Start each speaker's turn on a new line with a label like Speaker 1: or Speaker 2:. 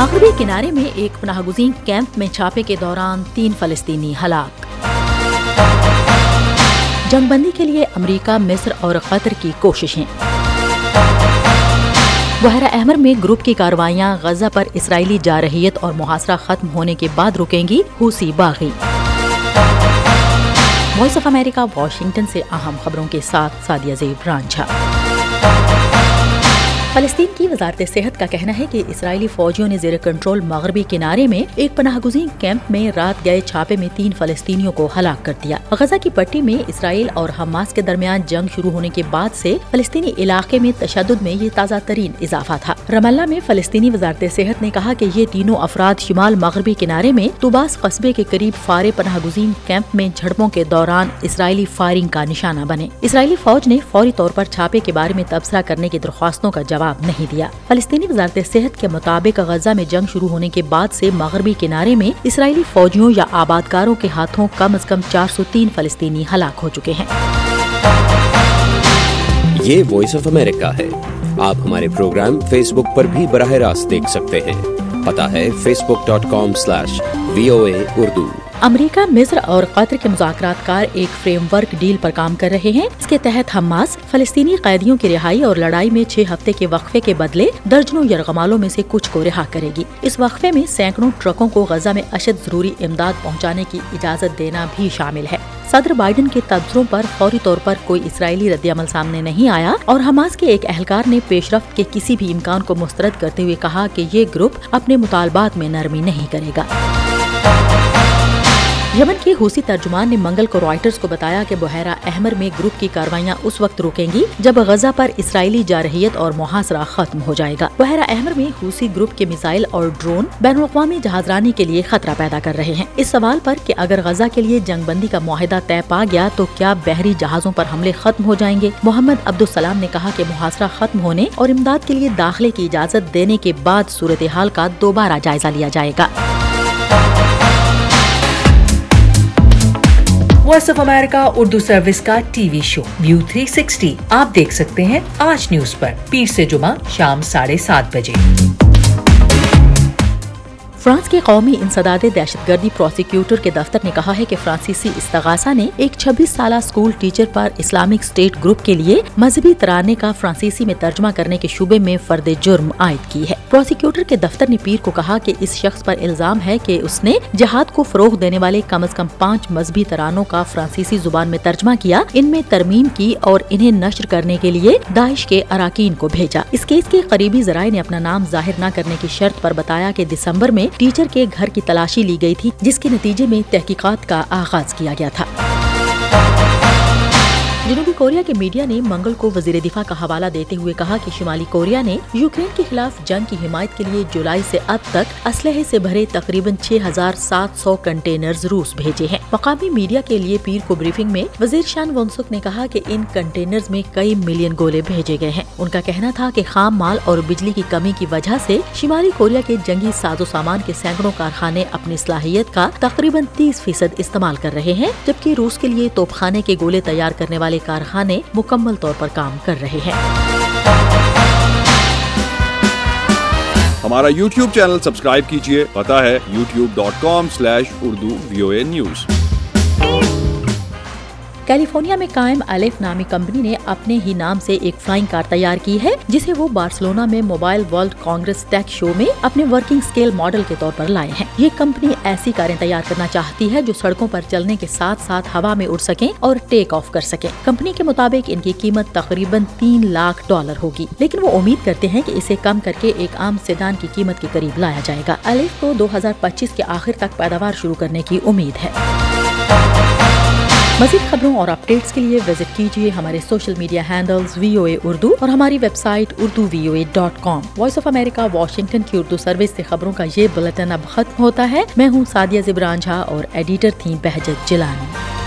Speaker 1: مغربی کنارے میں ایک پناہ گزین کیمپ میں چھاپے کے دوران تین فلسطینی ہلاک۔ جنگ بندی کے لیے امریکہ، مصر اور قطر کی کوششیں۔ بحیرہ احمر میں گروپ کی کاروائیاں غزہ پر اسرائیلی جارحیت اور محاصرہ ختم ہونے کے بعد رکیں گی حوثی باغی۔ وائس آف امریکہ، واشنگٹن سے اہم خبروں کے ساتھ سادیہ زیب رانجھا فلسطین کی وزارت صحت کا کہنا ہے کہ اسرائیلی فوجیوں نے زیر کنٹرول مغربی کنارے میں ایک پناہ گزین کیمپ میں رات گئے چھاپے میں تین فلسطینیوں کو ہلاک کر دیا۔ غزہ کی پٹی میں اسرائیل اور حماس کے درمیان جنگ شروع ہونے کے بعد سے فلسطینی علاقے میں تشدد میں یہ تازہ ترین اضافہ تھا۔ رم اللہ میں فلسطینی وزارت صحت نے کہا کہ یہ تینوں افراد شمال مغربی کنارے میں توباس قصبے کے قریب فارے پناہ گزین کیمپ میں جھڑپوں کے دوران اسرائیلی فائرنگ کا نشانہ بنے۔ اسرائیلی فوج نے فوری طور پر چھاپے کے بارے میں تبصرہ کرنے کی درخواستوں کا جواب نہیں دیا۔ فلسطینی وزارت صحت کے مطابق غزہ میں جنگ شروع ہونے کے بعد سے مغربی کنارے میں اسرائیلی فوجیوں یا آبادکاروں کے ہاتھوں کم از کم چار سو تین فلسطینی ہلاک ہو چکے ہیں۔
Speaker 2: یہ وائس آف امریکہ ہے۔ آپ ہمارے پروگرام فیس بک پر بھی براہ راست دیکھ سکتے ہیں۔ پتا ہے Facebook dot com slash V O A Urdu
Speaker 1: امریکہ مصر اور قطر کے مذاکرات کار ایک فریم ورک ڈیل پر کام کر رہے ہیں۔ اس کے تحت حماس، فلسطینی قیدیوں کی رہائی اور لڑائی میں چھ ہفتے کے وقفے کے بدلے درجنوں یرغمالوں میں سے کچھ کو رہا کرے گی۔ اس وقفے میں سینکڑوں ٹرکوں کو غزہ میں اشد ضروری امداد پہنچانے کی اجازت دینا بھی شامل ہے۔ صدر بائیڈن کے تبصروں پر فوری طور پر کوئی اسرائیلی رد عمل سامنے نہیں آیا اور حماس کے ایک اہلکار نے پیش رفت کے کسی بھی امکان کو مسترد کرتے ہوئے کہا کہ یہ گروپ اپنے مطالبات میں نرمی نہیں کرے گا۔ یمن کے حوثی ترجمان نے منگل کو رائٹرز کو بتایا کہ بحیرہ احمر میں گروپ کی کاروائیاں اس وقت روکیں گی جب غزہ پر اسرائیلی جارحیت اور محاصرہ ختم ہو جائے گا۔ بحیرہ احمر میں حوثی گروپ کے میزائل اور ڈرون بین الاقوامی جہازرانی کے لیے خطرہ پیدا کر رہے ہیں۔ اس سوال پر کہ اگر غزہ کے لیے جنگ بندی کا معاہدہ طے پا گیا تو کیا بحری جہازوں پر حملے ختم ہو جائیں گے؟ محمد عبدالسلام نے کہا کہ محاصرہ ختم ہونے اور امداد کے لیے داخلے کی اجازت دینے کے بعد صورتحال کا دوبارہ جائزہ لیا جائے گا۔
Speaker 3: Voice of America Urdu service کا ٹی وی شو ویو 360 آپ دیکھ سکتے ہیں آج نیوز پر۔ پیر سے جمعہ شام ساڑھے سات بجے۔
Speaker 1: فرانس کے قومی انسداد دہشت گردی پروسیکیوٹر کے دفتر نے کہا ہے کہ فرانسیسی استغاثہ نے ایک چھبیس سالہ اسکول ٹیچر پر اسلامک اسٹیٹ گروپ کے لیے مذہبی ترانے کا فرانسیسی میں ترجمہ کرنے کے شعبے میں فرد جرم عائد کی ہے۔ پروسیکیوٹر کے دفتر نے پیر کو کہا کہ اس شخص پر الزام ہے کہ اس نے جہاد کو فروغ دینے والے کم از کم پانچ مذہبی ترانوں کا فرانسیسی زبان میں ترجمہ کیا، ان میں ترمیم کی اور انہیں نشر کرنے کے لیے داعش کے اراکین کو بھیجا۔ اس کیس کے قریبی ذرائع نے اپنا نام ظاہر نہ کرنے کی شرط پر بتایا کہ دسمبر میں ٹیچر کے گھر کی تلاشی لی گئی تھی، جس کے نتیجے میں تحقیقات کا آغاز کیا گیا تھا۔ جنوبی کوریا کے میڈیا نے منگل کو وزیر دفاع کا حوالہ دیتے ہوئے کہا کہ شمالی کوریا نے یوکرین کے خلاف جنگ کی حمایت کے لیے جولائی سے اب تک اسلحے سے بھرے تقریباً چھ ہزار سات سو کنٹینر روس بھیجے ہیں۔ مقامی میڈیا کے لیے پیر کو بریفنگ میں وزیر شان ونسک نے کہا کہ ان کنٹینر میں کئی ملین گولے بھیجے گئے ہیں۔ ان کا کہنا تھا کہ خام مال اور بجلی کی کمی کی وجہ سے شمالی کوریا کے جنگی ساز و سامان کے سینکڑوں کارخانے اپنی صلاحیت کا تقریباً تیس فیصد استعمال کر رہے ہیں، جبکہ روس کے لیے توپ خانے کے گولے تیار کرنے والے کارخانے مکمل طور پر کام کر رہے ہیں۔
Speaker 4: ہمارا یوٹیوب چینل سبسکرائب کیجیے پتا ہے YouTube dot com slash Urdu V O A news.
Speaker 1: California میں قائم الف نامی کمپنی نے اپنے ہی نام سے ایک فلائنگ کار تیار کی ہے، جسے وہ بارسلونا میں mobile World Congress tech show میں اپنے ورکنگ سکیل ماڈل کے طور پر لائے ہیں۔ یہ کمپنی ایسی کاریں تیار کرنا چاہتی ہے جو سڑکوں پر چلنے کے ساتھ ساتھ ہوا میں اڑ سکیں اور ٹیک آف کر سکیں۔ کمپنی کے مطابق ان کی قیمت تقریباً تین لاکھ ڈالر ہوگی، لیکن وہ امید کرتے ہیں کہ اسے کم کر کے ایک عام سیدان کی قیمت کے قریب لایا جائے گا۔ الف کو دو ہزار پچیس کے آخر تک پیداوار شروع کرنے کی امید ہے۔ مزید خبروں اور اپڈیٹس کے لیے وزٹ کیجیے ہمارے social media handles V O A Urdu اور ہماری website Urdu V O A dot com Voice of America Washington کی اردو سروس سے خبروں کا یہ بلٹن اب ختم ہوتا ہے۔ میں ہوں سادیہ زبران جھا اور ایڈیٹر تھیں بہجت جلانی